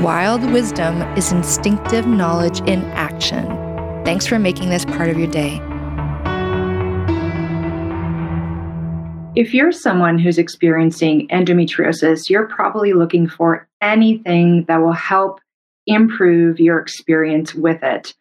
Wild wisdom is instinctive knowledge in action. Thanks for making this part of your day. If you're someone who's experiencing endometriosis, you're probably looking for anything that will help improve your experience with it.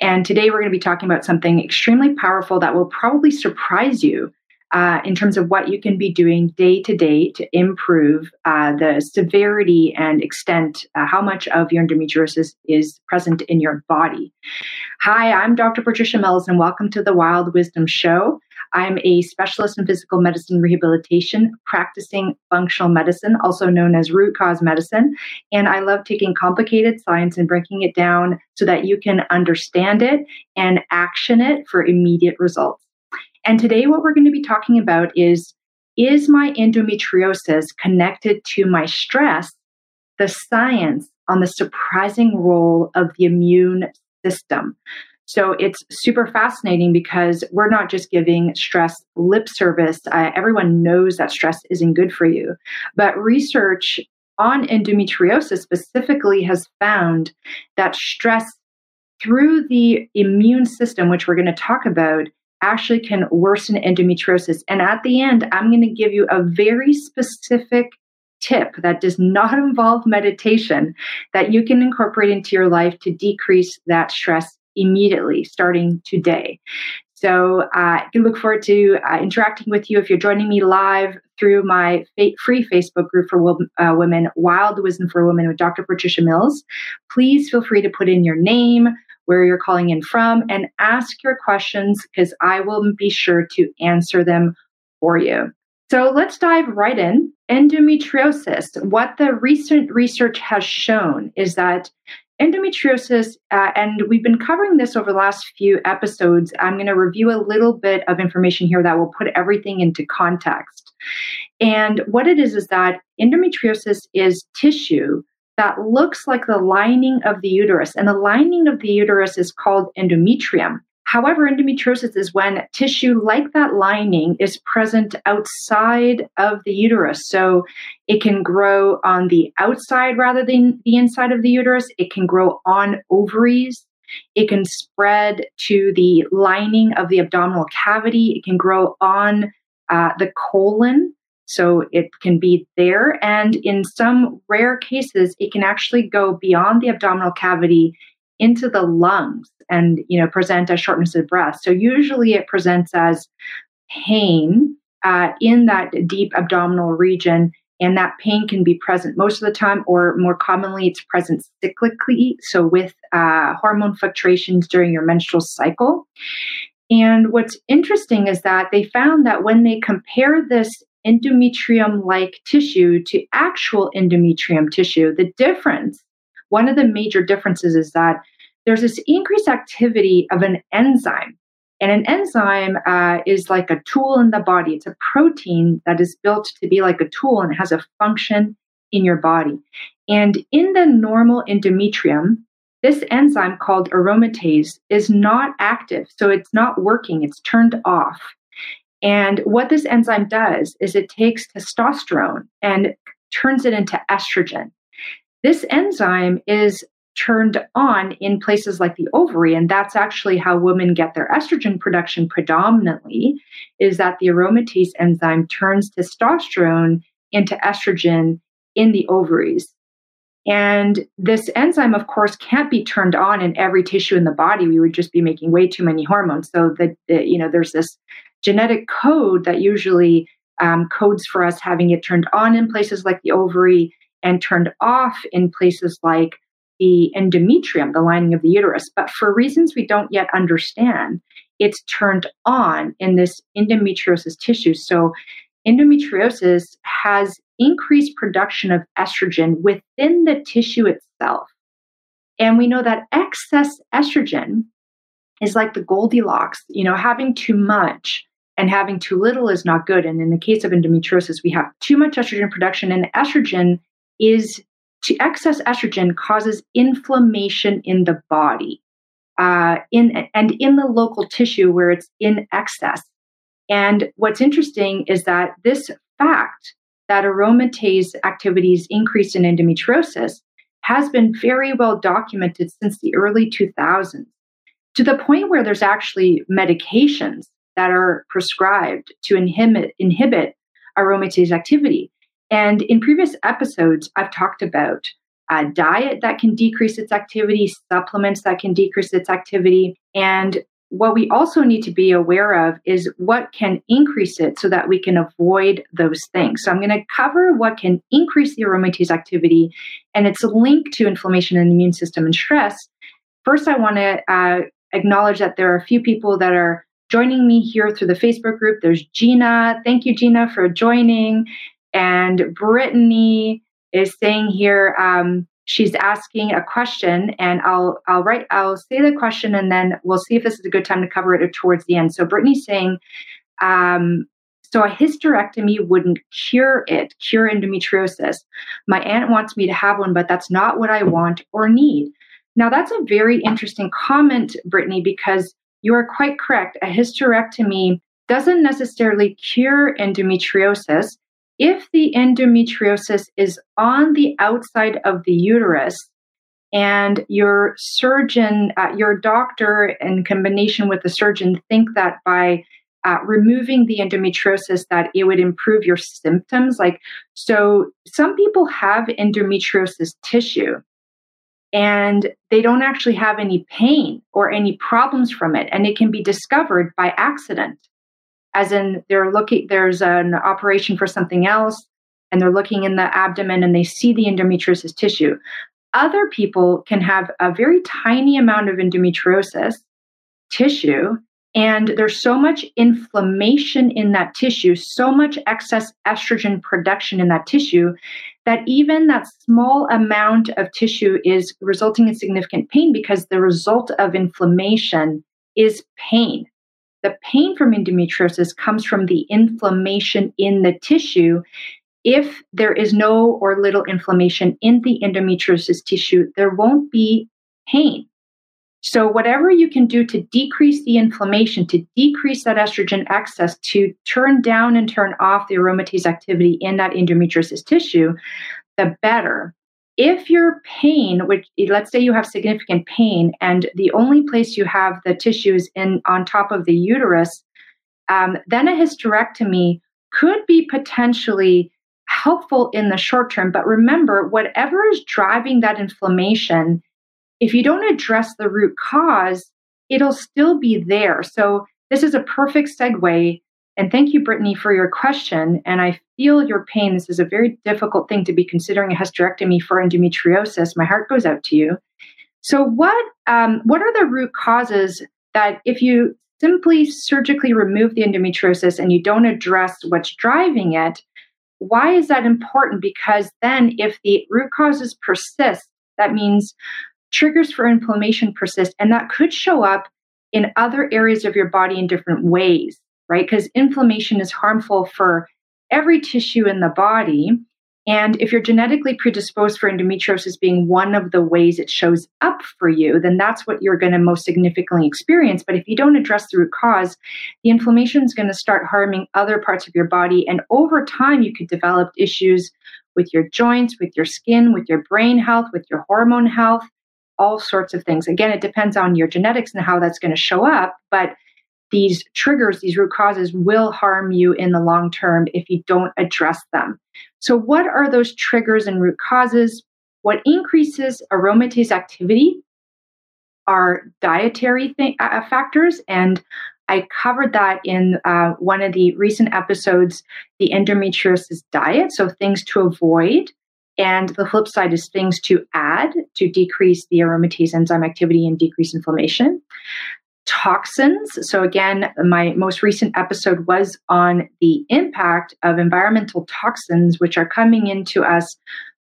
And today we're going to be talking about something extremely powerful that will probably surprise you uh, in terms of what you can be doing day to day to improve uh, the severity and extent, uh, how much of your endometriosis is present in your body. Hi, I'm Dr. Patricia Mills, and welcome to the Wild Wisdom Show. I'm a specialist in physical medicine rehabilitation, practicing functional medicine, also known as root cause medicine. And I love taking complicated science and breaking it down so that you can understand it and action it for immediate results. And today, what we're going to be talking about is Is my endometriosis connected to my stress? The science on the surprising role of the immune system. So it's super fascinating because we're not just giving stress lip service. Uh, everyone knows that stress isn't good for you. But research on endometriosis specifically has found that stress through the immune system, which we're going to talk about, actually can worsen endometriosis. And at the end, I'm going to give you a very specific tip that does not involve meditation that you can incorporate into your life to decrease that stress immediately starting today. So uh, I can look forward to uh, interacting with you if you're joining me live through my fa- free Facebook group for wo- uh, women, Wild Wisdom for Women with Dr. Patricia Mills. Please feel free to put in your name, where you're calling in from, and ask your questions because I will be sure to answer them for you. So let's dive right in. Endometriosis. What the recent research has shown is that endometriosis, uh, and we've been covering this over the last few episodes. I'm going to review a little bit of information here that will put everything into context. And what it is is that endometriosis is tissue that looks like the lining of the uterus, and the lining of the uterus is called endometrium. However, endometriosis is when tissue like that lining is present outside of the uterus. So it can grow on the outside rather than the inside of the uterus. It can grow on ovaries. It can spread to the lining of the abdominal cavity. It can grow on uh, the colon. So it can be there. And in some rare cases, it can actually go beyond the abdominal cavity into the lungs and you know present as shortness of breath. So usually it presents as pain uh, in that deep abdominal region, and that pain can be present most of the time, or more commonly, it's present cyclically. So with uh, hormone fluctuations during your menstrual cycle. And what's interesting is that they found that when they compare this endometrium like tissue to actual endometrium tissue, the difference one of the major differences is that there's this increased activity of an enzyme. And an enzyme uh, is like a tool in the body. It's a protein that is built to be like a tool and has a function in your body. And in the normal endometrium, this enzyme called aromatase is not active. So it's not working, it's turned off. And what this enzyme does is it takes testosterone and turns it into estrogen. This enzyme is turned on in places like the ovary and that's actually how women get their estrogen production predominantly is that the aromatase enzyme turns testosterone into estrogen in the ovaries. And this enzyme of course can't be turned on in every tissue in the body. We would just be making way too many hormones. So that you know there's this genetic code that usually um, codes for us having it turned on in places like the ovary and turned off in places like the endometrium, the lining of the uterus. But for reasons we don't yet understand, it's turned on in this endometriosis tissue. So, endometriosis has increased production of estrogen within the tissue itself. And we know that excess estrogen is like the Goldilocks, you know, having too much and having too little is not good. And in the case of endometriosis, we have too much estrogen production, and estrogen is to excess estrogen causes inflammation in the body, uh, in and in the local tissue where it's in excess. And what's interesting is that this fact that aromatase activities increase in endometriosis has been very well documented since the early 2000s to the point where there's actually medications that are prescribed to inhibit, inhibit aromatase activity. And in previous episodes, I've talked about a diet that can decrease its activity, supplements that can decrease its activity. And what we also need to be aware of is what can increase it so that we can avoid those things. So I'm going to cover what can increase the aromatase activity and its link to inflammation in the immune system and stress. First, I want to uh, acknowledge that there are a few people that are joining me here through the Facebook group. There's Gina. Thank you, Gina, for joining. And Brittany is saying here, um, she's asking a question, and I'll I'll write I'll say the question, and then we'll see if this is a good time to cover it towards the end. So Brittany's saying, um, so a hysterectomy wouldn't cure it, cure endometriosis. My aunt wants me to have one, but that's not what I want or need. Now that's a very interesting comment, Brittany, because you are quite correct. A hysterectomy doesn't necessarily cure endometriosis. If the endometriosis is on the outside of the uterus, and your surgeon, uh, your doctor, in combination with the surgeon, think that by uh, removing the endometriosis that it would improve your symptoms like so some people have endometriosis tissue and they don't actually have any pain or any problems from it and it can be discovered by accident. As in they're looking there's an operation for something else and they're looking in the abdomen and they see the endometriosis tissue. Other people can have a very tiny amount of endometriosis tissue and there's so much inflammation in that tissue, so much excess estrogen production in that tissue, that even that small amount of tissue is resulting in significant pain because the result of inflammation is pain. The pain from endometriosis comes from the inflammation in the tissue. If there is no or little inflammation in the endometriosis tissue, there won't be pain. So, whatever you can do to decrease the inflammation, to decrease that estrogen excess, to turn down and turn off the aromatase activity in that endometriosis tissue, the better. If your pain, which let's say you have significant pain, and the only place you have the tissues in on top of the uterus, um, then a hysterectomy could be potentially helpful in the short term. But remember, whatever is driving that inflammation if you don't address the root cause, it'll still be there. So, this is a perfect segue. And thank you, Brittany, for your question. And I feel your pain. This is a very difficult thing to be considering a hysterectomy for endometriosis. My heart goes out to you. So, what um, what are the root causes that if you simply surgically remove the endometriosis and you don't address what's driving it, why is that important? Because then, if the root causes persist, that means triggers for inflammation persist, and that could show up in other areas of your body in different ways, right? Because inflammation is harmful for every tissue in the body. And if you're genetically predisposed for endometriosis being one of the ways it shows up for you, then that's what you're going to most significantly experience. But if you don't address the root cause, the inflammation is going to start harming other parts of your body. And over time, you could develop issues with your joints, with your skin, with your brain health, with your hormone health all sorts of things. Again, it depends on your genetics and how that's going to show up, but these triggers, these root causes will harm you in the long term if you don't address them. So, what are those triggers and root causes? What increases aromatase activity are dietary th- uh, factors, and I covered that in uh, one of the recent episodes, the endometriosis diet. So, things to avoid. And the flip side is things to add to decrease the aromatase enzyme activity and decrease inflammation. Toxins. So, again, my most recent episode was on the impact of environmental toxins, which are coming into us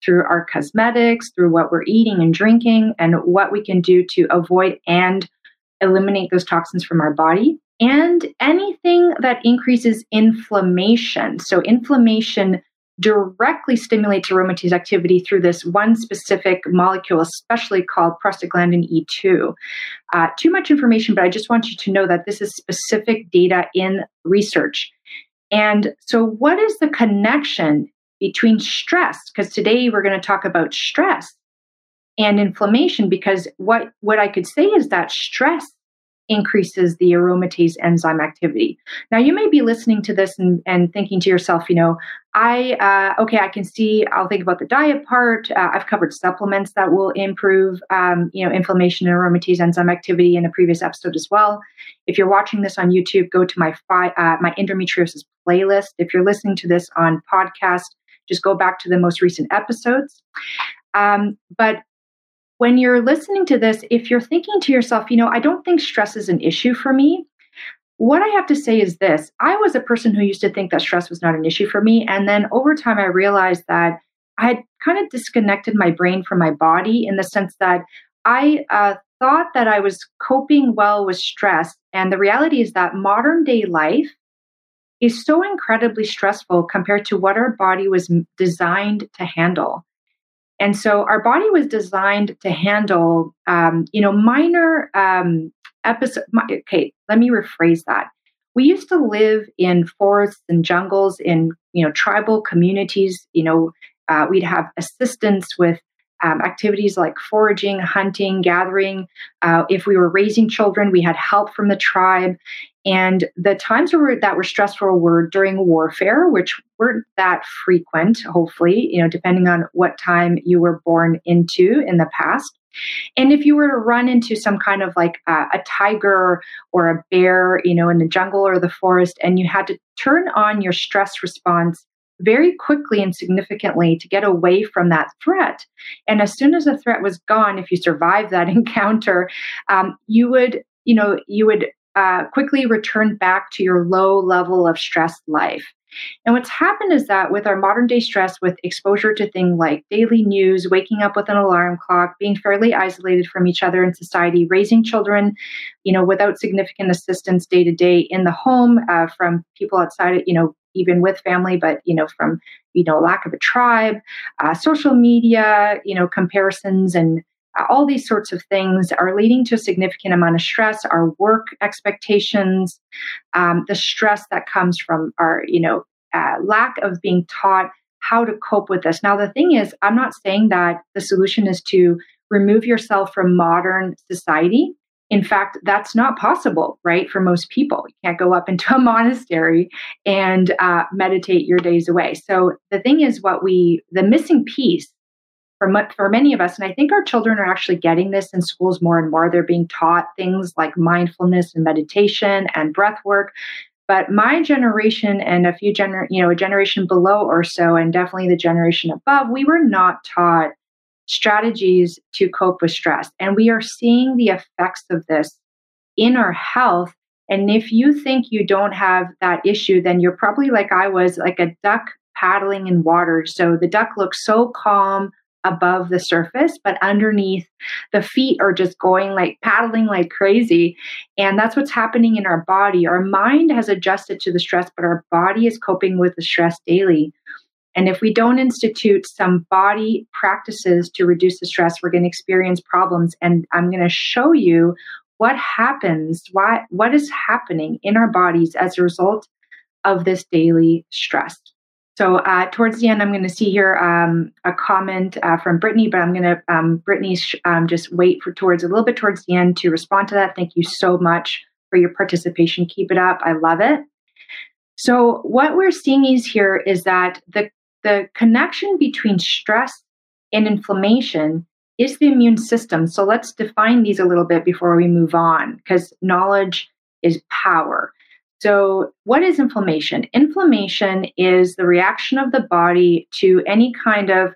through our cosmetics, through what we're eating and drinking, and what we can do to avoid and eliminate those toxins from our body. And anything that increases inflammation. So, inflammation directly stimulates aromatase activity through this one specific molecule, especially called prostaglandin E2. Uh, too much information, but I just want you to know that this is specific data in research. And so, what is the connection between stress? Because today we're going to talk about stress and inflammation. Because what what I could say is that stress increases the aromatase enzyme activity. Now, you may be listening to this and, and thinking to yourself, you know, I, uh, okay, I can see, I'll think about the diet part. Uh, I've covered supplements that will improve, um, you know, inflammation and aromatase enzyme activity in a previous episode as well. If you're watching this on YouTube, go to my, fi- uh, my endometriosis playlist. If you're listening to this on podcast, just go back to the most recent episodes. Um, but when you're listening to this, if you're thinking to yourself, you know, I don't think stress is an issue for me, what I have to say is this I was a person who used to think that stress was not an issue for me. And then over time, I realized that I had kind of disconnected my brain from my body in the sense that I uh, thought that I was coping well with stress. And the reality is that modern day life is so incredibly stressful compared to what our body was designed to handle. And so our body was designed to handle, um, you know, minor um, episode. Okay, let me rephrase that. We used to live in forests and jungles in, you know, tribal communities. You know, uh, we'd have assistance with um, activities like foraging, hunting, gathering. Uh, if we were raising children, we had help from the tribe. And the times were, that were stressful were during warfare, which weren't that frequent, hopefully, you know, depending on what time you were born into in the past. And if you were to run into some kind of like a, a tiger or a bear, you know, in the jungle or the forest, and you had to turn on your stress response very quickly and significantly to get away from that threat. And as soon as the threat was gone, if you survived that encounter, um, you would, you know, you would uh, quickly return back to your low level of stress life. And what's happened is that with our modern day stress, with exposure to things like daily news, waking up with an alarm clock, being fairly isolated from each other in society, raising children, you know, without significant assistance day to day in the home uh, from people outside, you know, even with family, but you know, from you know, lack of a tribe, uh, social media, you know, comparisons and all these sorts of things are leading to a significant amount of stress our work expectations um, the stress that comes from our you know uh, lack of being taught how to cope with this. Now the thing is i'm not saying that the solution is to remove yourself from modern society. In fact that's not possible right for most people. You can't go up into a monastery and uh, meditate your days away. So the thing is what we the missing piece for, for many of us, and I think our children are actually getting this in schools more and more. They're being taught things like mindfulness and meditation and breath work. But my generation and a few gener, you know, a generation below or so, and definitely the generation above, we were not taught strategies to cope with stress. And we are seeing the effects of this in our health. And if you think you don't have that issue, then you're probably like I was, like a duck paddling in water. So the duck looks so calm, above the surface, but underneath the feet are just going like paddling like crazy. And that's what's happening in our body. Our mind has adjusted to the stress, but our body is coping with the stress daily. And if we don't institute some body practices to reduce the stress, we're going to experience problems. And I'm going to show you what happens, why, what is happening in our bodies as a result of this daily stress. So uh, towards the end, I'm going to see here um, a comment uh, from Brittany, but I'm going to um, Brittany sh- um, just wait for towards a little bit towards the end to respond to that. Thank you so much for your participation. Keep it up. I love it. So what we're seeing is here is that the the connection between stress and inflammation is the immune system. So let's define these a little bit before we move on, because knowledge is power. So, what is inflammation? Inflammation is the reaction of the body to any kind of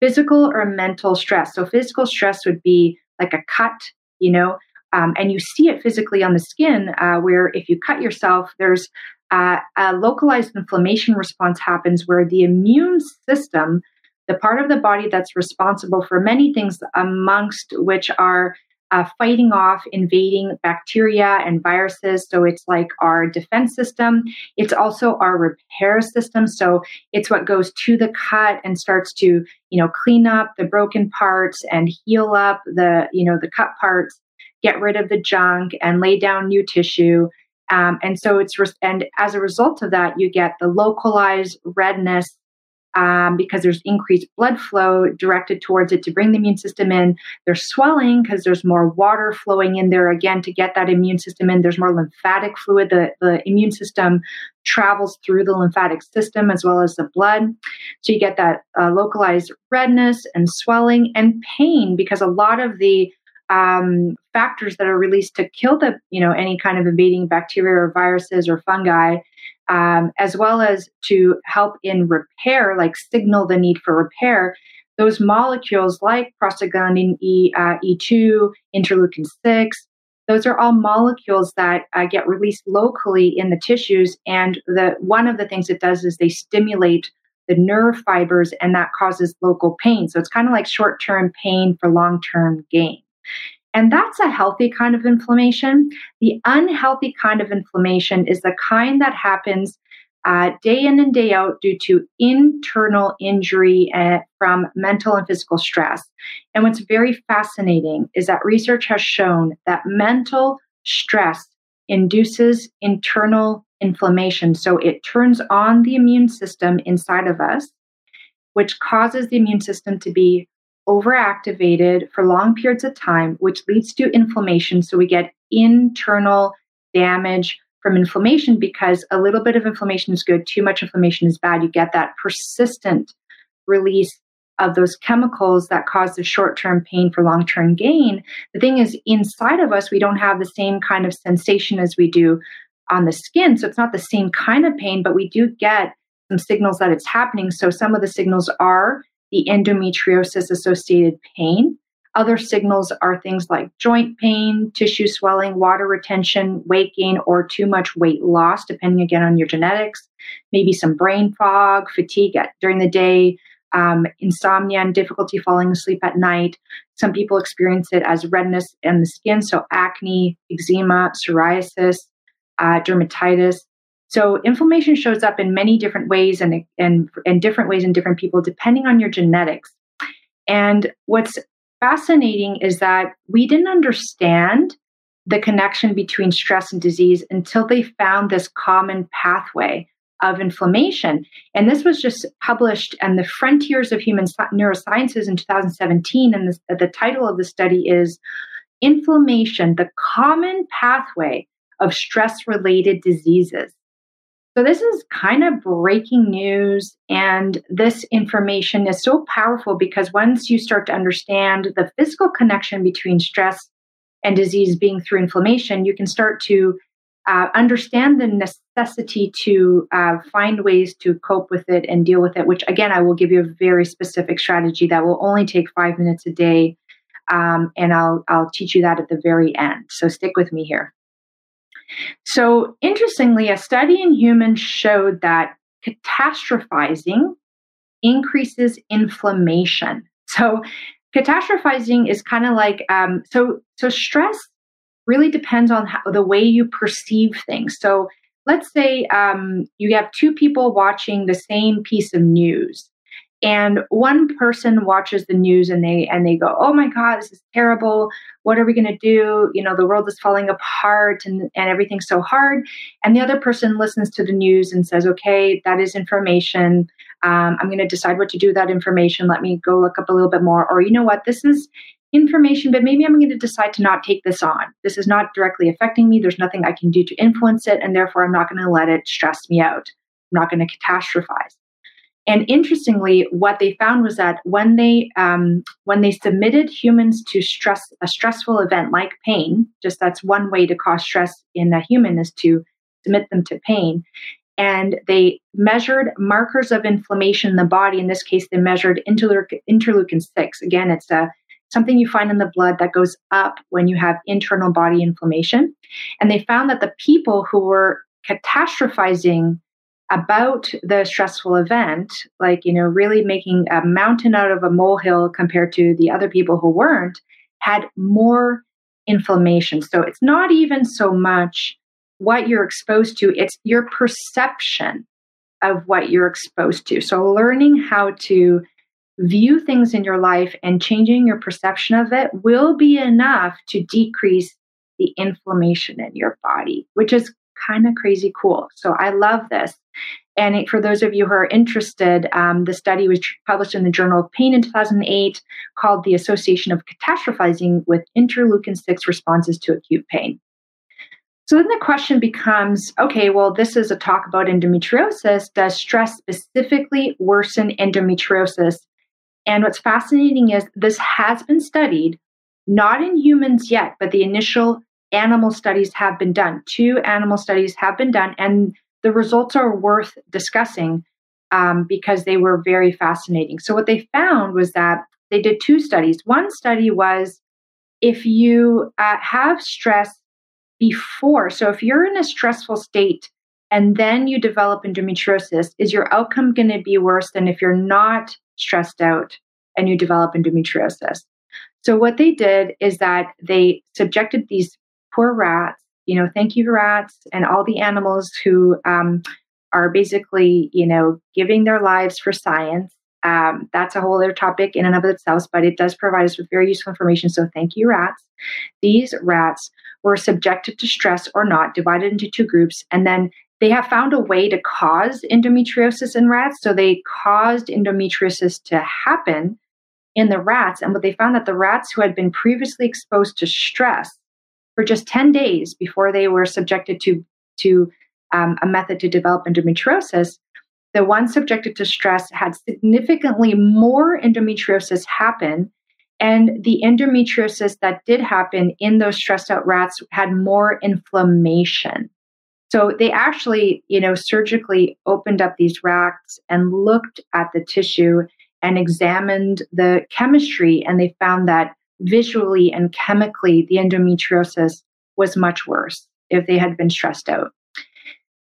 physical or mental stress. So, physical stress would be like a cut, you know, um, and you see it physically on the skin, uh, where if you cut yourself, there's uh, a localized inflammation response happens where the immune system the part of the body that's responsible for many things, amongst which are uh, fighting off invading bacteria and viruses. So it's like our defense system. It's also our repair system. So it's what goes to the cut and starts to, you know, clean up the broken parts and heal up the, you know, the cut parts, get rid of the junk and lay down new tissue. Um, and so it's, and as a result of that, you get the localized redness um, because there's increased blood flow directed towards it to bring the immune system in. There's swelling because there's more water flowing in there again to get that immune system in. There's more lymphatic fluid. The, the immune system travels through the lymphatic system as well as the blood. So you get that uh, localized redness and swelling and pain because a lot of the um, factors that are released to kill the you know any kind of invading bacteria or viruses or fungi um, as well as to help in repair, like signal the need for repair, those molecules like prostaglandin E, uh, E2, interleukin 6, those are all molecules that uh, get released locally in the tissues. And the one of the things it does is they stimulate the nerve fibers, and that causes local pain. So it's kind of like short term pain for long term gain. And that's a healthy kind of inflammation. The unhealthy kind of inflammation is the kind that happens uh, day in and day out due to internal injury uh, from mental and physical stress. And what's very fascinating is that research has shown that mental stress induces internal inflammation. So it turns on the immune system inside of us, which causes the immune system to be overactivated for long periods of time, which leads to inflammation. So we get internal damage from inflammation because a little bit of inflammation is good, too much inflammation is bad. You get that persistent release of those chemicals that cause the short term pain for long term gain. The thing is, inside of us, we don't have the same kind of sensation as we do on the skin. So it's not the same kind of pain, but we do get some signals that it's happening. So some of the signals are the endometriosis associated pain. Other signals are things like joint pain, tissue swelling, water retention, weight gain, or too much weight loss, depending again on your genetics. Maybe some brain fog, fatigue at, during the day, um, insomnia, and difficulty falling asleep at night. Some people experience it as redness in the skin, so acne, eczema, psoriasis, uh, dermatitis. So inflammation shows up in many different ways and, and, and different ways in different people, depending on your genetics. And what's fascinating is that we didn't understand the connection between stress and disease until they found this common pathway of inflammation. And this was just published in the Frontiers of Human Neurosciences in 2017. And the, the title of the study is Inflammation, the Common Pathway of Stress Related Diseases. So, this is kind of breaking news, and this information is so powerful because once you start to understand the physical connection between stress and disease being through inflammation, you can start to uh, understand the necessity to uh, find ways to cope with it and deal with it, which again, I will give you a very specific strategy that will only take five minutes a day. Um, and I'll, I'll teach you that at the very end. So, stick with me here. So, interestingly, a study in humans showed that catastrophizing increases inflammation. So, catastrophizing is kind of like um, so. So, stress really depends on how, the way you perceive things. So, let's say um, you have two people watching the same piece of news, and one person watches the news and they and they go oh my god this is terrible. What are we going to do? You know the world is falling apart and and everything's so hard. And the other person listens to the news and says okay that is information. Um, i'm going to decide what to do with that information. Let me go look up a little bit more. Or you know what? This is information but maybe i'm going to decide to not take this on. This is not directly affecting me. There's nothing i can do to influence it and therefore i'm not going to let it stress me out. I'm not going to catastrophize and interestingly, what they found was that when they um, when they submitted humans to stress a stressful event like pain, just that's one way to cause stress in a human is to submit them to pain. And they measured markers of inflammation in the body. In this case, they measured interleukin, interleukin six. Again, it's a something you find in the blood that goes up when you have internal body inflammation. And they found that the people who were catastrophizing about the stressful event, like, you know, really making a mountain out of a molehill compared to the other people who weren't, had more inflammation. So it's not even so much what you're exposed to, it's your perception of what you're exposed to. So learning how to view things in your life and changing your perception of it will be enough to decrease the inflammation in your body, which is kind of crazy cool. So I love this. And it, for those of you who are interested, um, the study was published in the Journal of Pain in 2008 called The Association of Catastrophizing with Interleukin 6 Responses to Acute Pain. So then the question becomes okay, well, this is a talk about endometriosis. Does stress specifically worsen endometriosis? And what's fascinating is this has been studied, not in humans yet, but the initial animal studies have been done. Two animal studies have been done, and the results are worth discussing um, because they were very fascinating. So, what they found was that they did two studies. One study was if you uh, have stress before, so if you're in a stressful state and then you develop endometriosis, is your outcome going to be worse than if you're not stressed out and you develop endometriosis? So, what they did is that they subjected these poor rats, you know, thank you rats and all the animals who um, are basically, you know, giving their lives for science. Um, that's a whole other topic in and of itself, but it does provide us with very useful information. So, thank you, rats. These rats were subjected to stress or not, divided into two groups, and then they have found a way to cause endometriosis in rats. So, they caused endometriosis to happen in the rats. And what they found that the rats who had been previously exposed to stress for just 10 days before they were subjected to, to um, a method to develop endometriosis, the ones subjected to stress had significantly more endometriosis happen. And the endometriosis that did happen in those stressed out rats had more inflammation. So they actually, you know, surgically opened up these rats and looked at the tissue and examined the chemistry, and they found that visually and chemically, the endometriosis was much worse if they had been stressed out.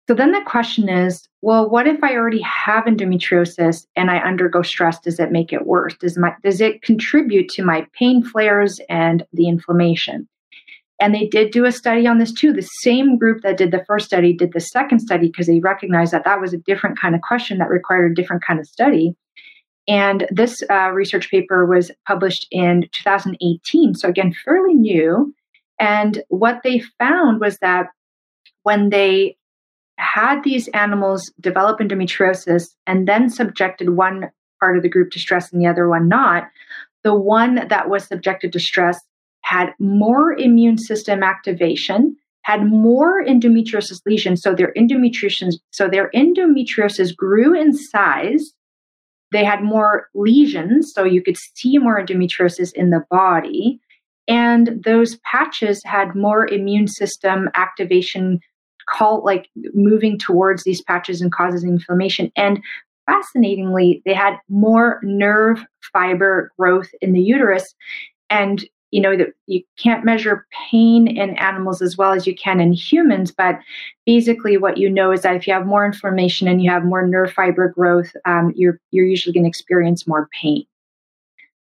So then the question is well, what if I already have endometriosis and I undergo stress? Does it make it worse? Does, my, does it contribute to my pain flares and the inflammation? And they did do a study on this too. The same group that did the first study did the second study because they recognized that that was a different kind of question that required a different kind of study. And this uh, research paper was published in 2018. So, again, fairly new. And what they found was that when they had these animals develop endometriosis and then subjected one part of the group to stress and the other one not, the one that was subjected to stress had more immune system activation, had more endometriosis lesions. So their endometriosis, so their endometriosis grew in size they had more lesions, so you could see more endometriosis in the body. And those patches had more immune system activation, call like moving towards these patches and causes inflammation. And fascinatingly, they had more nerve fiber growth in the uterus. And you know that you can't measure pain in animals as well as you can in humans but basically what you know is that if you have more inflammation and you have more nerve fiber growth um, you're you're usually going to experience more pain.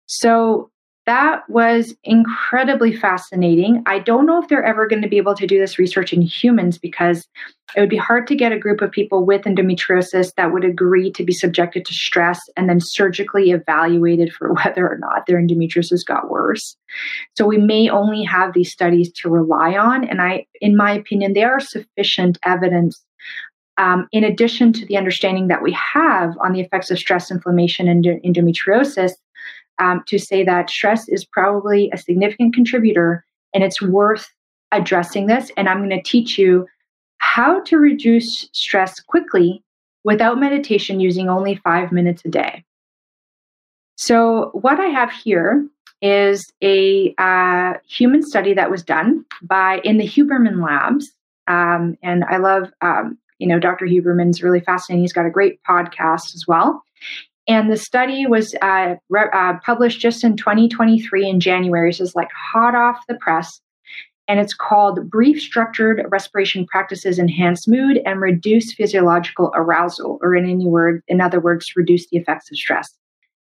So that was incredibly fascinating. I don't know if they're ever going to be able to do this research in humans because it would be hard to get a group of people with endometriosis that would agree to be subjected to stress and then surgically evaluated for whether or not their endometriosis got worse. So we may only have these studies to rely on. And I, in my opinion, they are sufficient evidence um, in addition to the understanding that we have on the effects of stress, inflammation, and endometriosis, um, to say that stress is probably a significant contributor and it's worth addressing this. And I'm going to teach you how to reduce stress quickly without meditation using only five minutes a day. So, what I have here is a uh, human study that was done by in the Huberman Labs, um, and I love um, you know Dr. Huberman's really fascinating. He's got a great podcast as well. And the study was uh, re- uh, published just in 2023 in January. So it's like hot off the press. and it's called Brief Structured Respiration Practices Enhance Mood and Reduce Physiological Arousal, or in any word, in other words, reduce the effects of stress.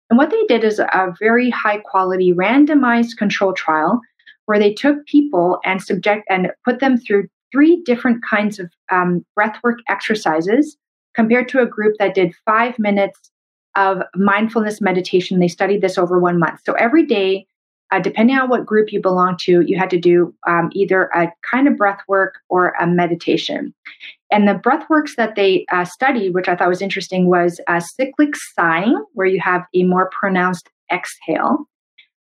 And what they did is a very high quality randomized control trial where they took people and subject and put them through three different kinds of um, breathwork exercises compared to a group that did five minutes of mindfulness meditation. They studied this over one month. So every day, uh, depending on what group you belong to, you had to do um, either a kind of breath work or a meditation. And the breath works that they uh, studied, which I thought was interesting, was uh, cyclic sighing, where you have a more pronounced exhale,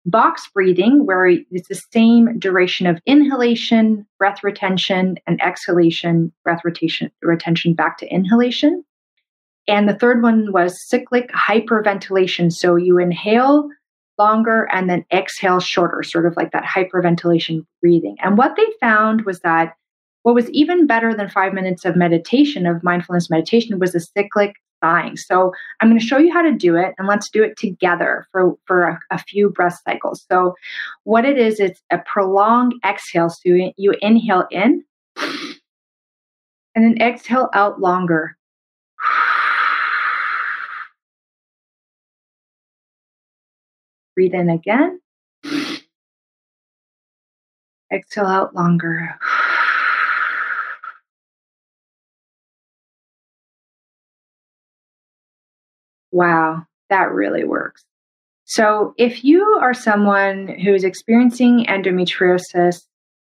box breathing, where it's the same duration of inhalation, breath retention, and exhalation, breath retention, retention back to inhalation. And the third one was cyclic hyperventilation. So you inhale longer and then exhale shorter, sort of like that hyperventilation breathing. And what they found was that what was even better than five minutes of meditation, of mindfulness meditation, was a cyclic sighing. So I'm going to show you how to do it, and let's do it together for, for a, a few breath cycles. So, what it is, it's a prolonged exhale. So you, you inhale in and then exhale out longer. Breathe in again. Exhale out longer. Wow, that really works. So, if you are someone who is experiencing endometriosis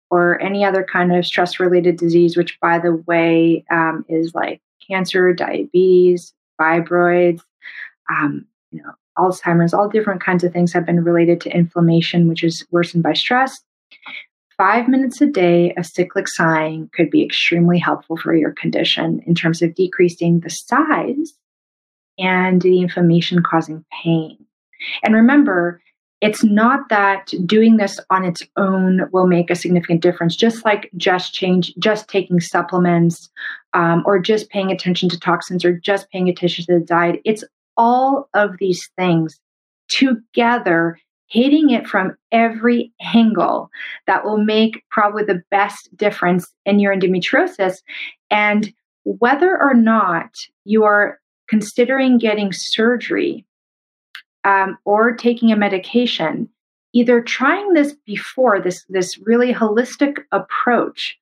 or any other kind of stress related disease, which, by the way, um, is like cancer, diabetes, fibroids, um, you know, Alzheimer's, all different kinds of things have been related to inflammation, which is worsened by stress. Five minutes a day of cyclic sighing could be extremely helpful for your condition in terms of decreasing the size and the inflammation causing pain. And remember, it's not that doing this on its own will make a significant difference, just like just change, just taking supplements, um, or just paying attention to toxins, or just paying attention to the diet. It's all of these things together, hitting it from every angle that will make probably the best difference in your endometriosis. And whether or not you are considering getting surgery um, or taking a medication, either trying this before this this really holistic approach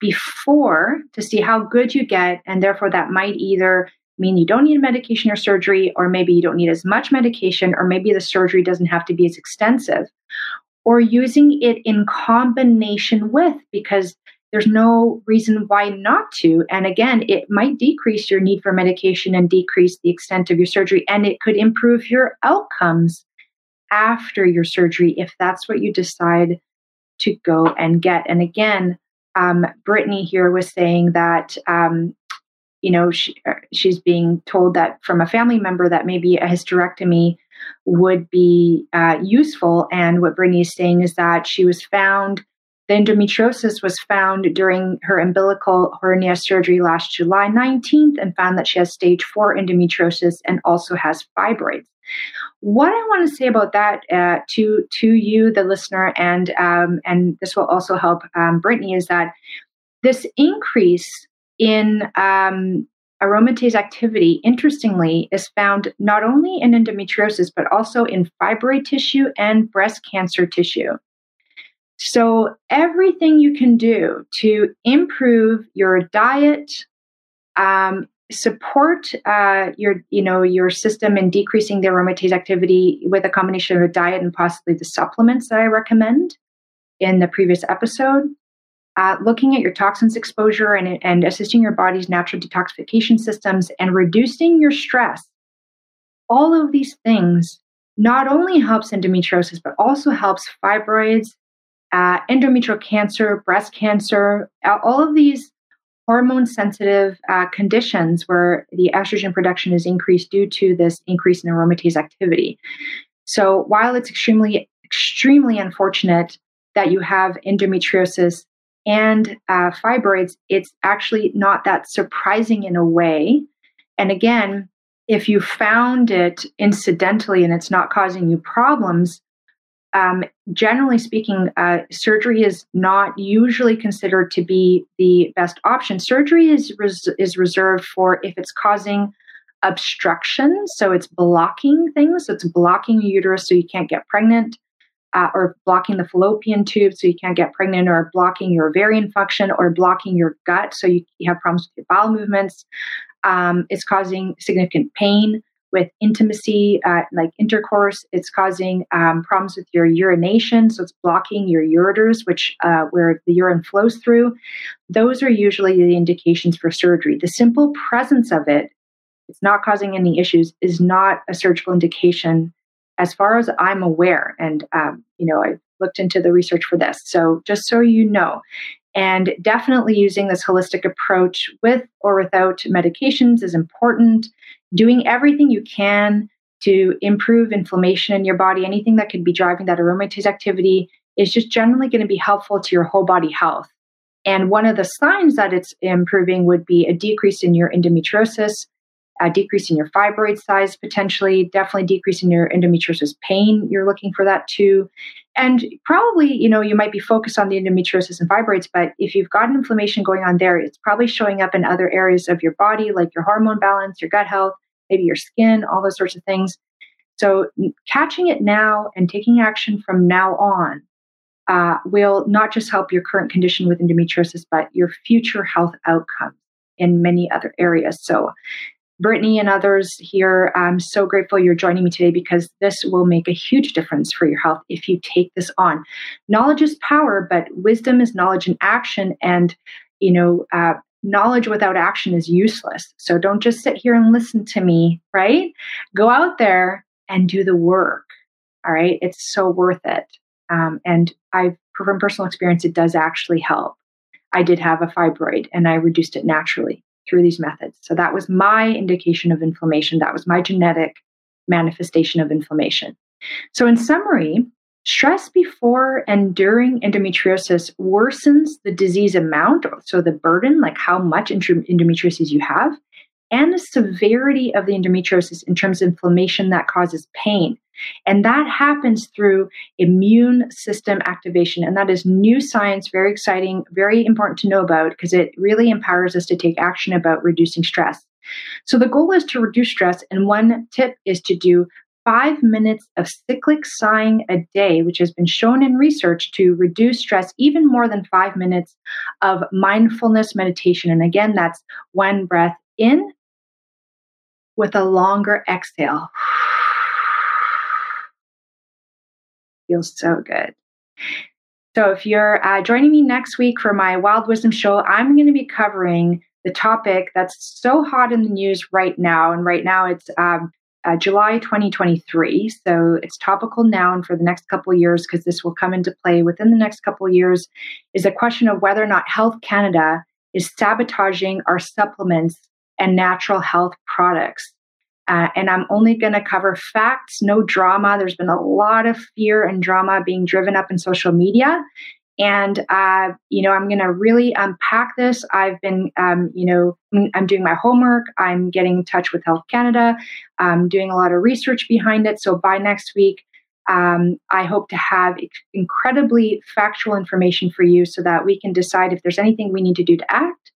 before to see how good you get, and therefore that might either mean you don't need medication or surgery, or maybe you don't need as much medication, or maybe the surgery doesn't have to be as extensive, or using it in combination with, because there's no reason why not to. And again, it might decrease your need for medication and decrease the extent of your surgery, and it could improve your outcomes after your surgery if that's what you decide to go and get. And again, um, Brittany here was saying that um, you know, she, uh, she's being told that from a family member that maybe a hysterectomy would be uh, useful. And what Brittany is saying is that she was found, the endometriosis was found during her umbilical hernia surgery last July 19th and found that she has stage four endometriosis and also has fibroids. What I want to say about that uh, to to you, the listener, and um, and this will also help um, Brittany, is that this increase in um, aromatase activity, interestingly, is found not only in endometriosis, but also in fibroid tissue and breast cancer tissue. So, everything you can do to improve your diet, um, support uh, your you know your system in decreasing the aromatase activity with a combination of a diet and possibly the supplements that I recommend in the previous episode uh, looking at your toxins exposure and, and assisting your body's natural detoxification systems and reducing your stress. All of these things not only helps endometriosis, but also helps fibroids, uh, endometrial cancer, breast cancer, all of these hormone sensitive uh, conditions where the estrogen production is increased due to this increase in aromatase activity. So while it's extremely, extremely unfortunate that you have endometriosis and uh, fibroids, it's actually not that surprising in a way. And again, if you found it incidentally and it's not causing you problems, um, generally speaking, uh, surgery is not usually considered to be the best option. Surgery is res- is reserved for if it's causing obstruction, so it's blocking things. So it's blocking your uterus, so you can't get pregnant, uh, or blocking the fallopian tube, so you can't get pregnant, or blocking your ovarian function, or blocking your gut, so you, you have problems with your bowel movements. Um, it's causing significant pain with intimacy, uh, like intercourse. It's causing um, problems with your urination, so it's blocking your ureters, which uh, where the urine flows through. Those are usually the indications for surgery. The simple presence of it, it's not causing any issues, is not a surgical indication, as far as I'm aware. And um, you know, I've looked into the research for this, so just so you know. And definitely using this holistic approach with or without medications is important doing everything you can to improve inflammation in your body, anything that could be driving that aromatase activity is just generally going to be helpful to your whole body health. And one of the signs that it's improving would be a decrease in your endometriosis, a decrease in your fibroid size, potentially, definitely decrease in your endometriosis pain. You're looking for that too. And probably, you know, you might be focused on the endometriosis and fibroids, but if you've got inflammation going on there, it's probably showing up in other areas of your body, like your hormone balance, your gut health, maybe your skin, all those sorts of things. So, catching it now and taking action from now on uh, will not just help your current condition with endometriosis, but your future health outcomes in many other areas. So, Brittany and others here, I'm so grateful you're joining me today because this will make a huge difference for your health if you take this on. Knowledge is power, but wisdom is knowledge in action. And, you know, uh, knowledge without action is useless. So don't just sit here and listen to me, right? Go out there and do the work. All right. It's so worth it. Um, and I've, from personal experience, it does actually help. I did have a fibroid and I reduced it naturally through these methods. So that was my indication of inflammation. That was my genetic manifestation of inflammation. So, in summary, Stress before and during endometriosis worsens the disease amount, so the burden, like how much endometriosis you have, and the severity of the endometriosis in terms of inflammation that causes pain. And that happens through immune system activation. And that is new science, very exciting, very important to know about because it really empowers us to take action about reducing stress. So the goal is to reduce stress. And one tip is to do five minutes of cyclic sighing a day, which has been shown in research to reduce stress even more than five minutes of mindfulness meditation. And again, that's one breath in with a longer exhale. Feels so good. So, if you're uh, joining me next week for my Wild Wisdom Show, I'm going to be covering the topic that's so hot in the news right now. And right now, it's um, uh, July 2023. So it's topical now and for the next couple of years because this will come into play within the next couple of years. Is a question of whether or not Health Canada is sabotaging our supplements and natural health products. Uh, and I'm only going to cover facts, no drama. There's been a lot of fear and drama being driven up in social media. And, uh, you know, I'm going to really unpack this. I've been, um, you know, I'm doing my homework. I'm getting in touch with Health Canada. I'm doing a lot of research behind it. So by next week, um, I hope to have incredibly factual information for you so that we can decide if there's anything we need to do to act.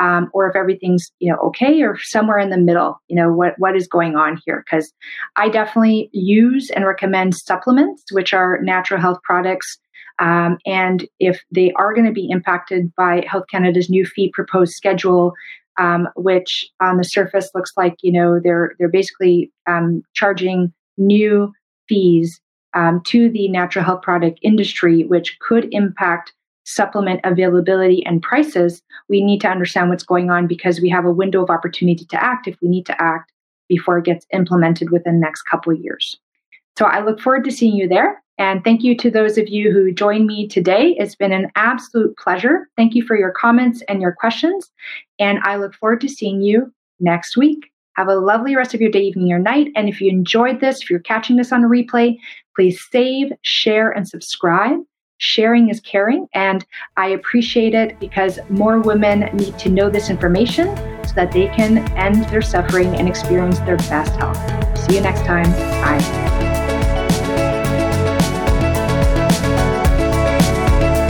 Um, or if everything's you know okay or somewhere in the middle you know what what is going on here? Because i definitely use and recommend supplements which are natural health products. Um, and if they are going to be impacted by Health Canada's new fee proposed schedule, um, which on the surface looks like you know they're they're basically um, charging new fees um, to the natural health product industry, which could impact supplement availability and prices. We need to understand what's going on because we have a window of opportunity to act if we need to act before it gets implemented within the next couple of years. So I look forward to seeing you there. And thank you to those of you who joined me today. It's been an absolute pleasure. Thank you for your comments and your questions. And I look forward to seeing you next week. Have a lovely rest of your day, evening, or night. And if you enjoyed this, if you're catching this on a replay, please save, share, and subscribe. Sharing is caring, and I appreciate it because more women need to know this information so that they can end their suffering and experience their best health. See you next time. Bye.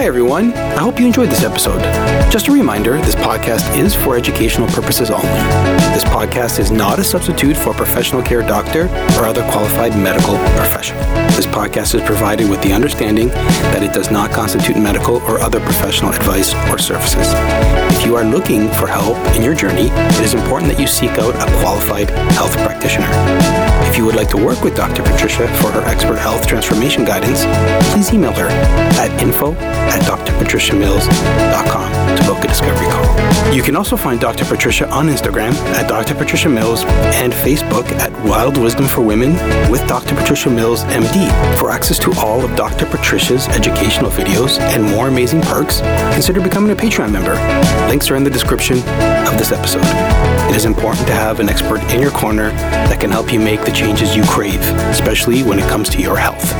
Hi, everyone. I hope you enjoyed this episode. Just a reminder this podcast is for educational purposes only. This podcast is not a substitute for a professional care doctor or other qualified medical professional. This podcast is provided with the understanding that it does not constitute medical or other professional advice or services. If you are looking for help in your journey, it is important that you seek out a qualified health practitioner. If you would like to work with Dr. Patricia for her expert health transformation guidance, please email her at info at drpatriciamills.com to book a discovery call. You can also find Dr. Patricia on Instagram at Dr. Patricia Mills and Facebook at Wild Wisdom for Women with Dr. Patricia Mills MD. For access to all of Dr. Patricia's educational videos and more amazing perks, consider becoming a Patreon member. Links are in the description of this episode. It is important to have an expert in your corner that can help you make the changes you crave, especially when it comes to your health.